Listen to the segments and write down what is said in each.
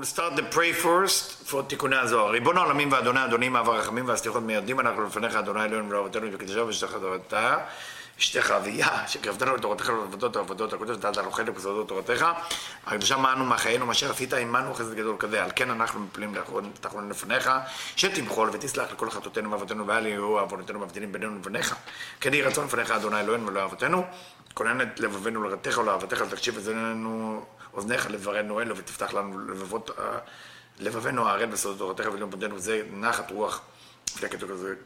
we'll start the pray first for תיקוני הזוהר. ריבון העולמים ואדוני אדונים, אב הרחמים והסליחות מיידים אנחנו לפניך, אדוני אלוהינו ולאבותינו וקדשו ושתך תורתה. אשתך אביה, שקרבתנו לתורתך ולעבודות העבודות הקודש, נתת לנו חלק בסודות תורתך. הקדושה מענו מחיינו, מה שעשית עמנו חסד גדול כזה. על כן אנחנו מפלים תחרון לפניך, שתמחול ותסלח לכל חטאותינו ואבותינו ואל יהיו עוונותינו מבדילים בינינו לבניך. כן יהי רצון לפניך, אדוני אלוהינו ולא אבותינו. כונן את לבבינו לרתך ולאהבתך, תקשיב אזנינו אוזניך לברנו אלו ותפתח לנו לבבות, לבבינו הערל בסודות תורתך ולמודנו זה נחת רוח. מפלגת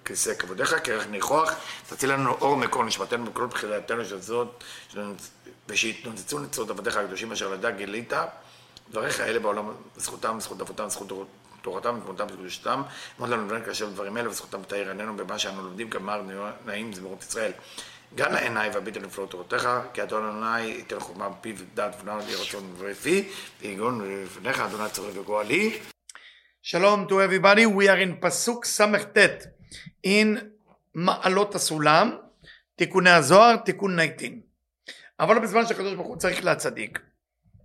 כיסא כבודיך, כרך ניחוח, תציל לנו אור מקור נשמתנו בכל בחילתנו של זאת, ושיתנוצצו נצרות עבדיך הקדושים אשר לדע גילית, דבריך אלה בעולם, זכותם, זכות אבותם, זכות תורתם, ותמותם וקדושתם, מאוד לנו לבן כאשר דברים אלה, וזכותם תאיר עינינו במה שאנו לומדים, כמר נעים זמירות ישראל. גם לעיניי והביט על נפלאות תורתך, כי אדון אדוני ייתן חוכמה בפיו ודעת ונאו לי רצון ורפי, ויגון לפניך אדוני צורך וגואלי. Shalom to everybody. We are in Pasuk Samechtet in מעלות הסולם, תיקוני הזוהר, תיקון 19. אבל בזמן שהקדוש ברוך הוא צריך להצדיק.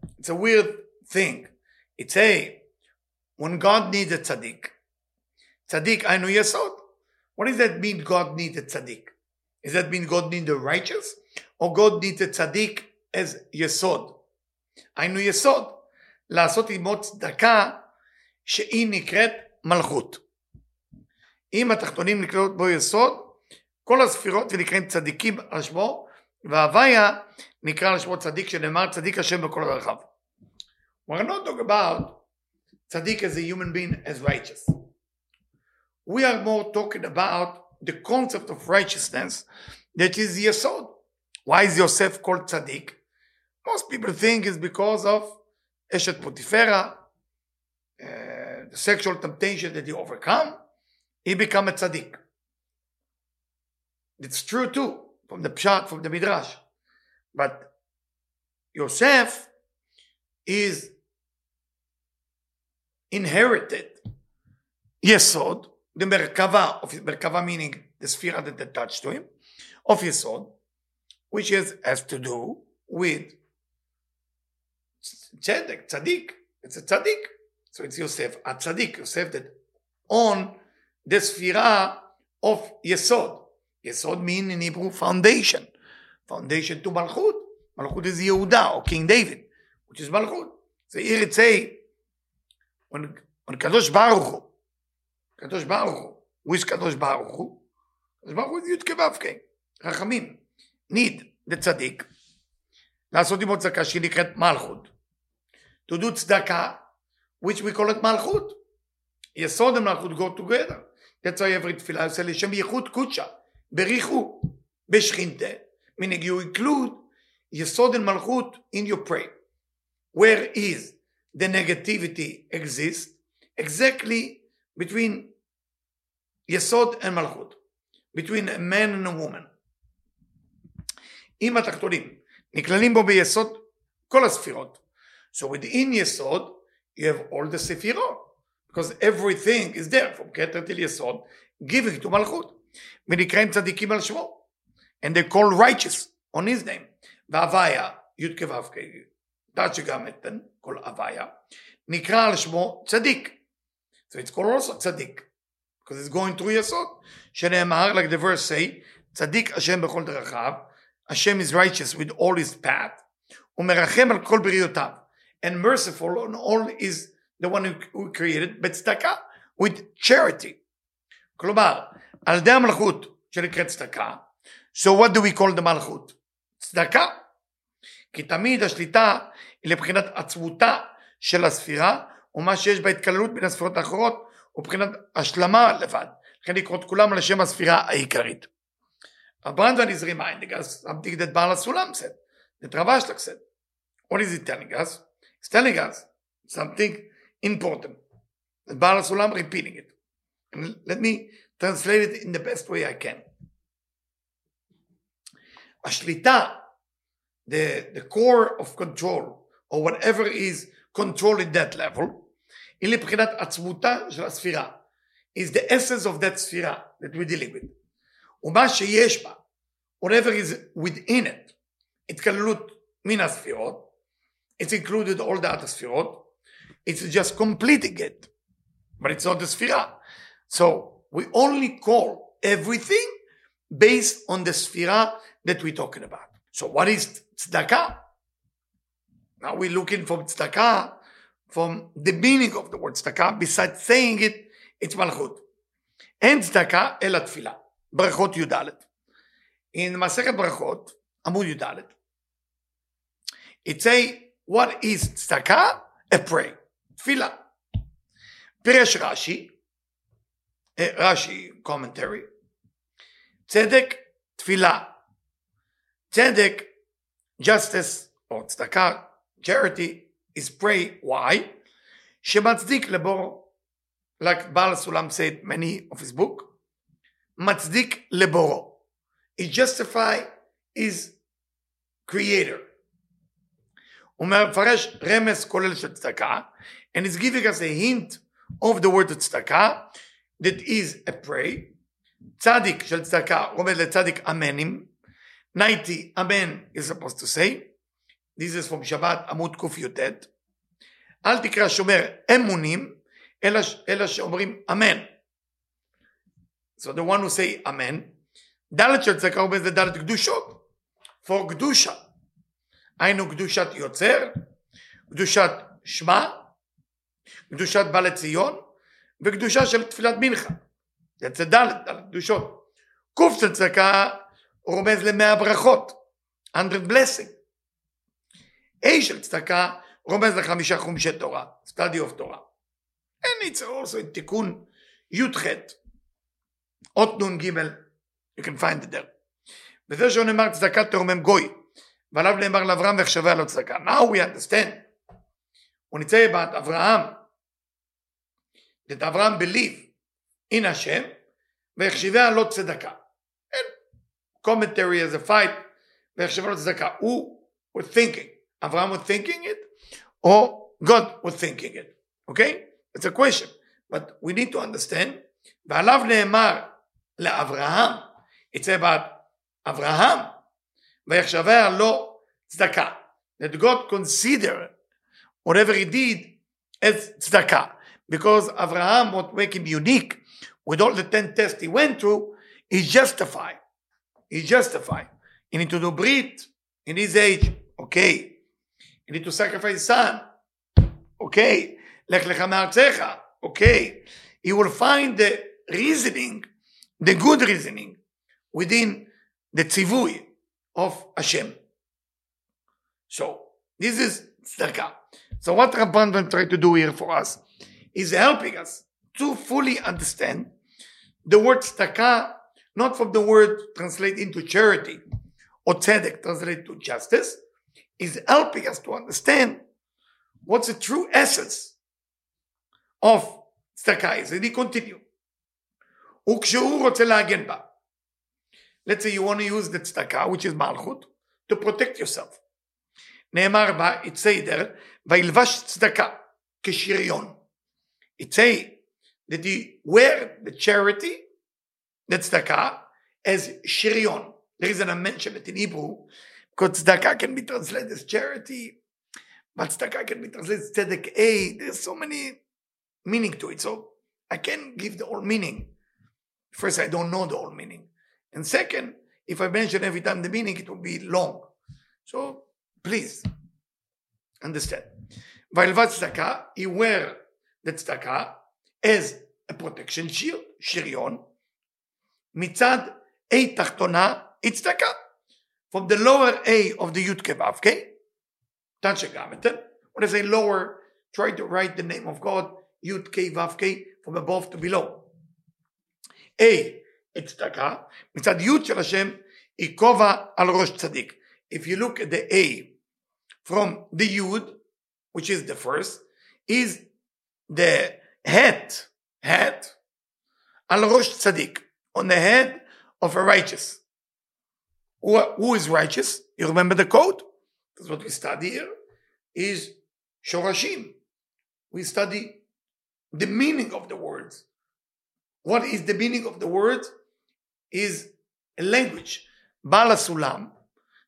It's a weird thing. It's a, when God needs a tzaddik. tzaddik, היינו יסוד. What does that mean God needs a tzaddik? Does that mean God needs a righteous? Or God needs a tzaddik as יסוד? היינו יסוד. לעשות עמו צדקה שהיא נקראת מלכות. אם התחתונים נקראות בו יסוד, כל הספירות ונקראים צדיקים על שמו, והוויה נקרא על שמו צדיק שנאמר צדיק השם בכל דרכיו. We're not talking about צדיק as a human being as righteous. We are more talking about the concept of righteousness that is Yesod. Why is Yosef called tzaddik? Most people think it's because of Eshet Potiphera, uh, the sexual temptation that he overcome, he become a tzaddik. It's true too, from the Pshat, from the Midrash. But Yosef is inherited Yesod the Merkava, of Merkava meaning the sphere that attached to him, of Yesod, which is, has to do with tzedek, tzaddik. It's a tzaddik. So it's Yosef, a tzaddik, Yosef that on the sphira of Yesod. Yesod mean in Hebrew foundation. Foundation to Malchut. Malchut is Yehuda or King David, which is Malchut. So here it say, when, when Kadosh Baruch Hu, Kadosh Baruch Hu, who is Kadosh Baruch Hu? Kadosh Baruch Hu is Yud Kevavke, Rachamim. Need the tzaddik, לעשות עמו צדקה שהיא נקראת מלכות. To do tzedakah which we call it malchut. יסוד ומלכות go together. That's why every תפילה עושה לשם ייחוד קודשה, בריחו, בשכינתה, meaning you include יסוד and מלכות in your prayer. Where is the negativity exists? Exactly between יסוד and מלכות. Between a man and a woman. אם התחתונים נכללים בו ביסוד כל הספירות. So within יסוד you have all the Sefirot. Because everything is there, from Keter till Yesod, giving to Malchut. ונקראים צדיקים על שמו. And they call righteous on his name. והוויה, י' כו' דעת שגם אתן, כל הוויה, נקרא על שמו צדיק. So it's called also צדיק. Because it's going through יסוד. שנאמר, like the verse say, צדיק השם בכל דרכיו, השם is righteous with all his path, ומרחם על כל בריאותיו. and merciful on all is the one who, who created בצדקה, with charity. כלומר, על ידי המלכות שנקראת צדקה, so what do we call the מלכות? צדקה. כי תמיד השליטה היא לבחינת עצמותה של הספירה, ומה שיש בהתקללות בין הספירות האחרות הוא מבחינת השלמה לבד. לכן לקרוא את כולם על השם הספירה העיקרית. is reminding us something that בעל הסולם is he telling us? He's telling us something important. The Baal Sulam repeating it. And let me translate it in the best way I can. Ashlita, the, the core of control, or whatever is controlling that level, היא לבחינת עצמותה של הספירה. is the essence of that ספירה that we're dealing with. ומה שיש בה, whatever is within it, התקללות מן הספירות, it's included all the other sfirot, it's just completing it, but it's not the Sphira. So we only call everything based on the Sphira that we're talking about. So what is tzedakah? Now we're looking for tzedakah from the meaning of the word tzedakah, besides saying it, it's malchut. אין צדקה אלא תפילה. ברכות י"ד. In מסכת ברכות, עמוד י"ד. It say, what is צדקה? A pray. תפילה. פירש רש"י, רש"י commentary, צדק, תפילה. צדק, justice, או צדקה, charity, is pray. Why? שמצדיק לבורו. like Baal Sulam said many of his book, מצדיק לבורו. He justify his creator. הוא מפרש רמז כולל של צדקה, and he's giving us a hint of the word צדקה, that is a pray. צדיק של צדקה עומד לצדיק אמנים. 90 amen is supposed to say. This is from שבת עמוד קי"ט. אל תקרא שומר אמונים, אלא, אלא שאומרים אמן. So the one who say אמן, ד' של צדקה עומד זה ד' קדושות. for קדושה. היינו קדושת יוצר, קדושת שמע, קדושת בא לציון, וקדושה של תפילת מנחה. זה ד' ד' קדושות. ק' של צדקה רומז למאה ברכות, 100 blessing. A של צדקה רומז לחמישה חומשי תורה, study of תורה. And it's also in תיקון י"ח, אות נ"ג, you can find it there. שהוא נאמר צדקה תרומם גוי, ועליו נאמר לאברהם ויחשבה לו צדקה. Now we understand. It say about Abraham, that Abraham believe in Hashem, ויחשבה לו צדקה. And commentary as a fight, ויחשבה לו צדקה. Who was thinking? Abraham was thinking it, or God was thinking it. Okay? It's a question. But we need to understand, ועליו נאמר לאברהם, it's about אברהם, ויחשביה לו צדקה. That God consider whatever he did as tzedakah. Because Abraham, what make him unique, with all the 10 tests he went through, is justified. He's justified. He need to do brit in his age. Okay. You need to sacrifice son. Okay. Lech lecha Okay. He will find the reasoning, the good reasoning, within the tzivui of Hashem. So, this is tzedakah. So what Rabban Ben tried to do here for us is helping us to fully understand the word tzedakah, not from the word translate into charity or tzedek translate to justice, is helping us to understand what's the true essence of tzedakah is. And he continue. וכשהוא רוצה להגן בה. Let's say you want to use the tzedakah, which is malchut, to protect yourself. נאמר בה, it say there, וילבש צדקה כשריון. It say that he wear the charity, the tzedakah, as shirion. There is an mention it in Hebrew, because tzedakah can be translated as charity, but tzedakah can be translated as tzedek A. There's so many meaning to it, so I can't give the whole meaning. First, I don't know the whole meaning. And second, if I mention every time the meaning, it will be long. So please understand. וילבד צדקה, he wear the צדקה as a protection shield, שריון, מצד A תחתונה היא צדקה. From the lower A of the י' כו' K, touch הגמתן, when I say lower, try to write the name of God, י' K ו' K, from above to below. A, היא צדקה, מצד י' של השם, היא כובע על ראש צדיק. If you look at the A from the Yud, which is the first, is the head, head, al Rosh Tzaddik, on the head of a righteous. Who, who is righteous? You remember the code? That's what we study here. Is Shorashim. We study the meaning of the words. What is the meaning of the word? Is a language. Baal Sulam.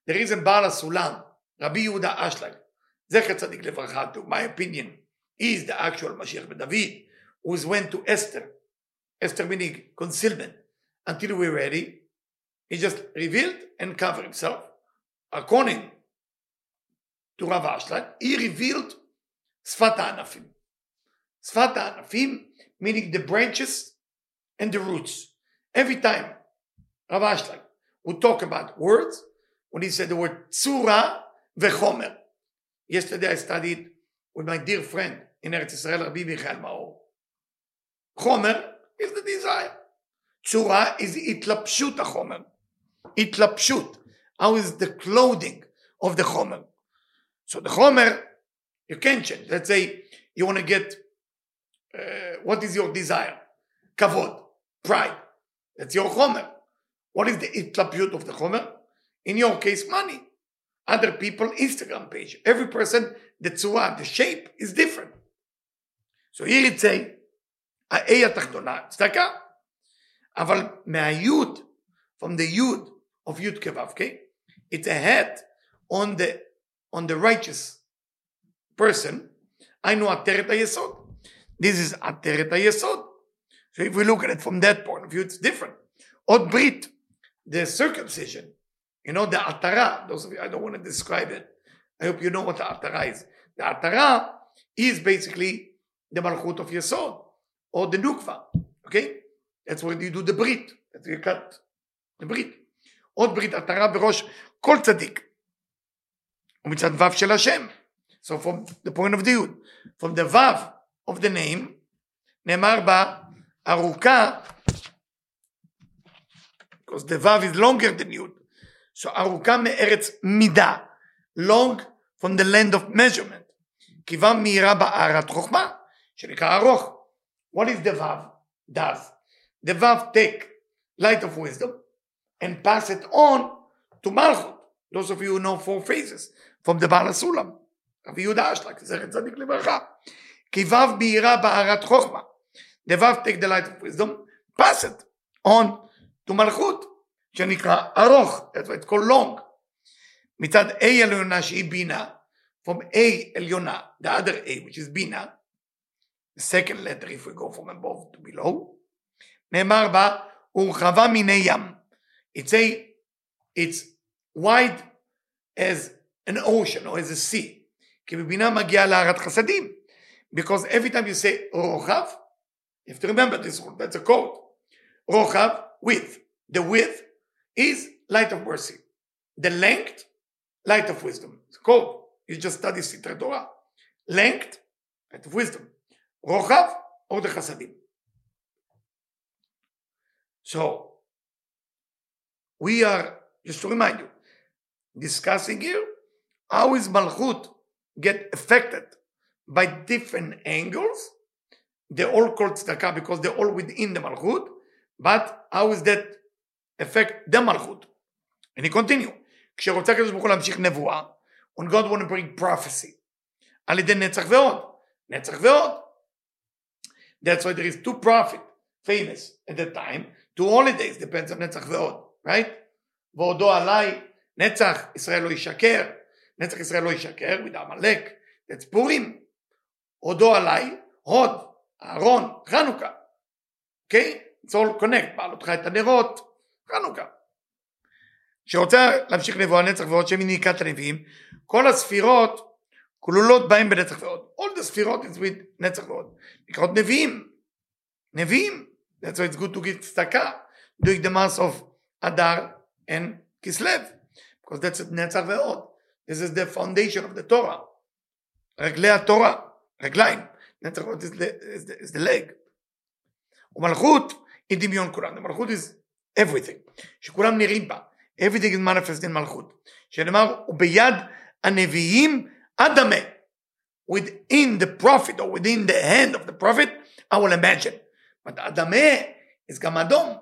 The reason Baal Sulam, Rabbi Yehuda Ashlag, Zecher Tzadik Levrachatu, my opinion, is the actual Mashiach ben David, who went to Esther. Esther meaning concealment. Until we're ready, he just revealed and covered himself. According to Rav Ashlag, he revealed Sfat Anafim. Sfat Anafim meaning the branches and the roots. Every time Rav Ashlag would talk about words, when he said the word Tzura vechomer. Yesterday I studied with my dear friend in Eretz Israel, Rabbi Michael Maor. Chomer is the desire. Tzura is itlapshut chomer. Itlapshut. how is the clothing of the Chomer. So the Chomer, you can change. Let's say you want to get, uh, what is your desire? Kavod, pride. That's your Chomer. What is the attribute of the Chomer? In your case, money. Other people, Instagram page. Every person, the tzura, the shape is different. So here it says, האי התחתונה, צדקה. אבל מהיוד, from the Yud, of Yud Kevavke. It's a head on the on the righteous person. I know Ateret Yesod. This is Ateret Yesod. So if we look at it from that point of view, it's different. Od Brit, the circumcision, you know, the Atara, those of you, I don't want to describe it. I hope you know what the Atara is. The Atara is basically the Malchut of Yesod, or the Nukva, okay? That's where you do the Brit, that you cut the Brit. עוד ברית עטרה בראש כל צדיק. ומצד ו' של השם. So from the point of the יוד. From the ו' of the name, נאמר בה ארוכה, because the ו' is longer than יוד. So ארוכה מארץ מידה. long from the land of measurement. כי ו' מהירה בהערת חוכמה, שנקרא ארוך. What is the Vav does? The Vav take light of wisdom and pass it on to Malchut. Those of you who know four phases from the Baal Sulam. רבי יהודה אשלג, זכר צדיק לברכה. כי ו' בהירה בהערת חוכמה. The Vav take the light of wisdom, pass it on to מלכות, שנקרא ארוך, that's why it's called long. מצד A עליונה שהיא בינה, from A עליונה, the other A which is בינה, the second letter if we go from above to below, נאמר בה, ורחבה מיני ים. It's a, it's wide as an ocean or as a sea. כי בבינה מגיעה להערת חסדים. Because every time you say רוחב, you have to remember this one, that's a code. רוחב, width. The width is light of mercy. The length, light of wisdom. It's a code. You just study Sitra Torah. Length, light of wisdom. רוחב, אור דחסדים. So, we are, just to remind you, discussing here how is Malchut get affected by different angles. They're all called tzedakah because they're all within the Malchut, but how is that affect the Malchut? And he continue. כשרוצה הקדוש ברוך הוא להמשיך נבואה, when God want to bring prophecy, על ידי נצח ועוד, נצח ועוד. That's why there is two prophet famous at that time, two holidays, depends on נצח ועוד, Right? ועודו עליי, נצח ישראל לא ישקר, נצח ישראל לא ישקר, with עמלק, that's פורים. עודו עליי, הוד, אהרון, חנוכה. אוקיי? Okay? It's connect, בעלותך את הנרות, חנוכה. שרוצה להמשיך נבואה נצח ועוד שם מניקת הנביאים, כל הספירות כלולות בהם בנצח ועוד. All the ספירות is with נצח ועוד. נקראות נביאים. נביאים. That's why it's good to get צדקה during the months of אדר and כסלו. Because that's נצח ועוד. This is the foundation of the Torah. רגלי התורה, רגליים. נצח ועוד is the, is the, is the leg. ומלכות היא דמיון כולם. מלכות is everything. שכולם נראים בה. everything is manifest in מלכות. שנאמר, וביד הנביאים אדמה. Within the prophet or within the hand of the prophet, I will imagine. But אדמה is גם אדום.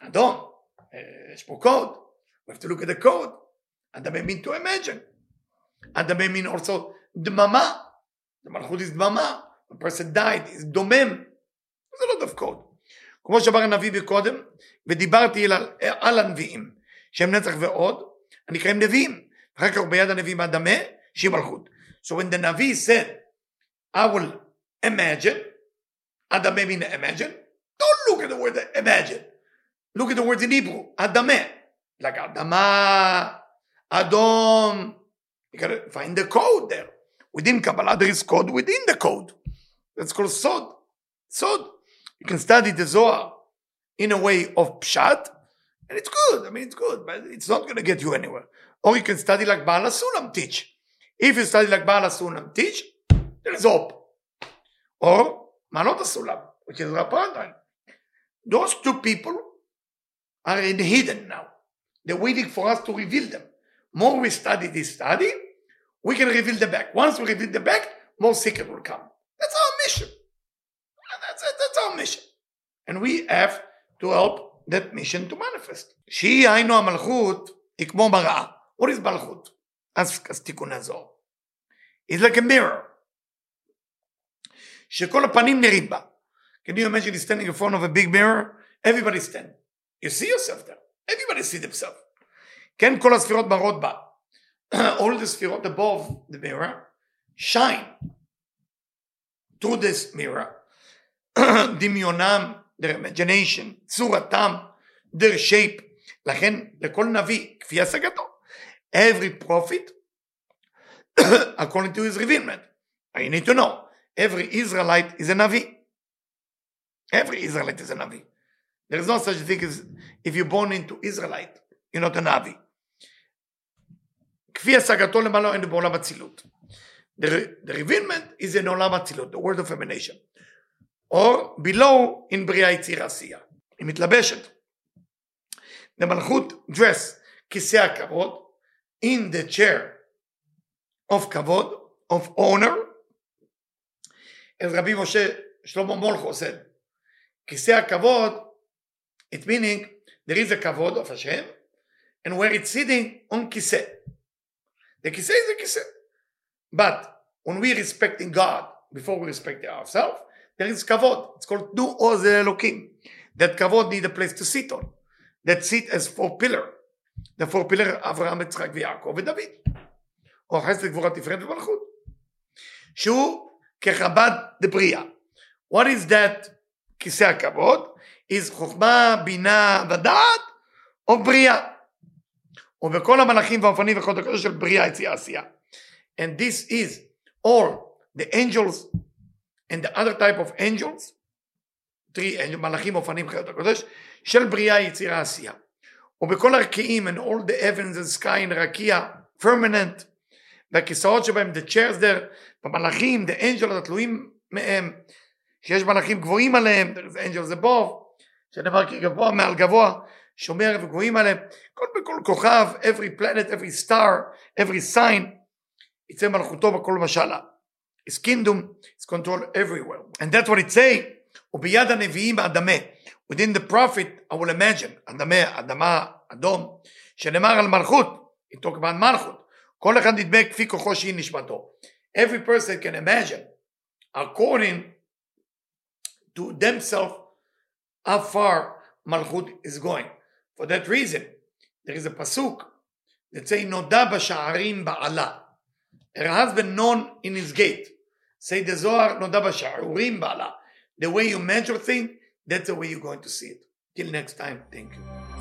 אדום. יש פה code. We have to look at the code. אדמה mean to imagine. אדמה mean also דממה. The מלכות is דממה. A person died, is דומם. There's a lot of code. כמו שאמר הנביא מקודם, ודיברתי על, על הנביאים, שהם נצח ועוד, הנקראים נביאים. אחר כך ביד הנביאים אדמה, שהיא מלכות. So when the Navi said, I will imagine. Adame means imagine. Don't look at the word imagine. Look at the words in Hebrew. Adame. Like Adama, Adom. You gotta find the code there. Within Kabbalah, there is code within the code. That's called Sod. Sod. You can study the Zohar in a way of Pshat, and it's good. I mean, it's good, but it's not going to get you anywhere. Or you can study like Baal Sulam teach. If you study like Baal Sulam teach, there is hope. Or Manot Sulam, which is a. Those two people are in hidden now. They're waiting for us to reveal them. More we study this study, we can reveal the back. Once we reveal the back, more secret will come. That's our mission. That's, that's our mission. And we have to help that mission to manifest. שהיא היינו המלכות, היא כמו מראה. What is מלכות? אז, אז תיקון הזוהר. It's like a mirror. שכל הפנים נראים בה. Can you imagine standing in front of a big mirror? Everybody stand. You see yourself there. Everybody see themselves. כן, כל הספירות מראות בה. All the ספירות above the mirror shine through this mirror. דמיונם, their imagination, צורתם, their shape. לכן לכל נביא, כפי השגתו. Every prophet, according to his revealment. You need to know, every Israelite is a Navi. Every Israelite is a Navi. There is no such thing as if you're born into Israelite, you're not a Navi. כפי השגתו למעלה אין בעולם אצילות. The, the revealment is in עולם אצילות, the word of emanation. or below in בריאה יצירה עשייה. היא מתלבשת. The מלכות dress, כיסא הכבוד, in the chair of כבוד, of honor, as רבי משה שלמה מולכו said, כיסא הכבוד, it meaning there is a כבוד of Hashem, and where it's sitting on כיסא. The כיסא is a כיסא. But when we respecting God before we respect ourselves, there is kavod. It's called Du Oz Elokim. That kavod need a place to sit on. That sit as four pillar. The four pillar אברהם, יצחק ויעקב ודוד. או חסד גבורה תפארת ומלכות. שהוא כחב"ד דבריאה. What is that כיסא הכבוד? Is חוכמה, בינה ודעת או בריאה. ובכל המלאכים והאופנים וכל הקודש של בריאה יציאה עשייה. And this is all the angels and the other type of angels, three מלאכים, אופנים, חיות הקודש, של בריאה, יצירה, עשייה. ובכל הרקיעים and all the heavens and sky and רקיע, firmament, והכיסאות שבהם, the chairs there, במלאכים, the angels התלויים מהם, שיש מלאכים גבוהים עליהם, there is angels above, שנאמר כגבוה מעל גבוה, שומר וגבוהים עליהם, כל בכל כוכב, every planet, every star, every sign, יצא מלכותו בכל משלה. His kingdom is controlled everywhere. And that's what it say. וביד הנביאים אדמה. Within the prophet, I will imagine, אדמה, אדמה, אדום, שנאמר על מלכות, he talk about מלכות. כל אחד נדמה כפי כוחו שהיא נשמתו. Every person can imagine, according to themselves, how far Malchut is going. For that reason, there is a pasuk that say Noda b'sha'arim ba'ala. Her husband known in his gate. Say the Zohar Noda b'sha'arim ba'ala. The way you measure things, that's the way you're going to see it. Till next time, thank you.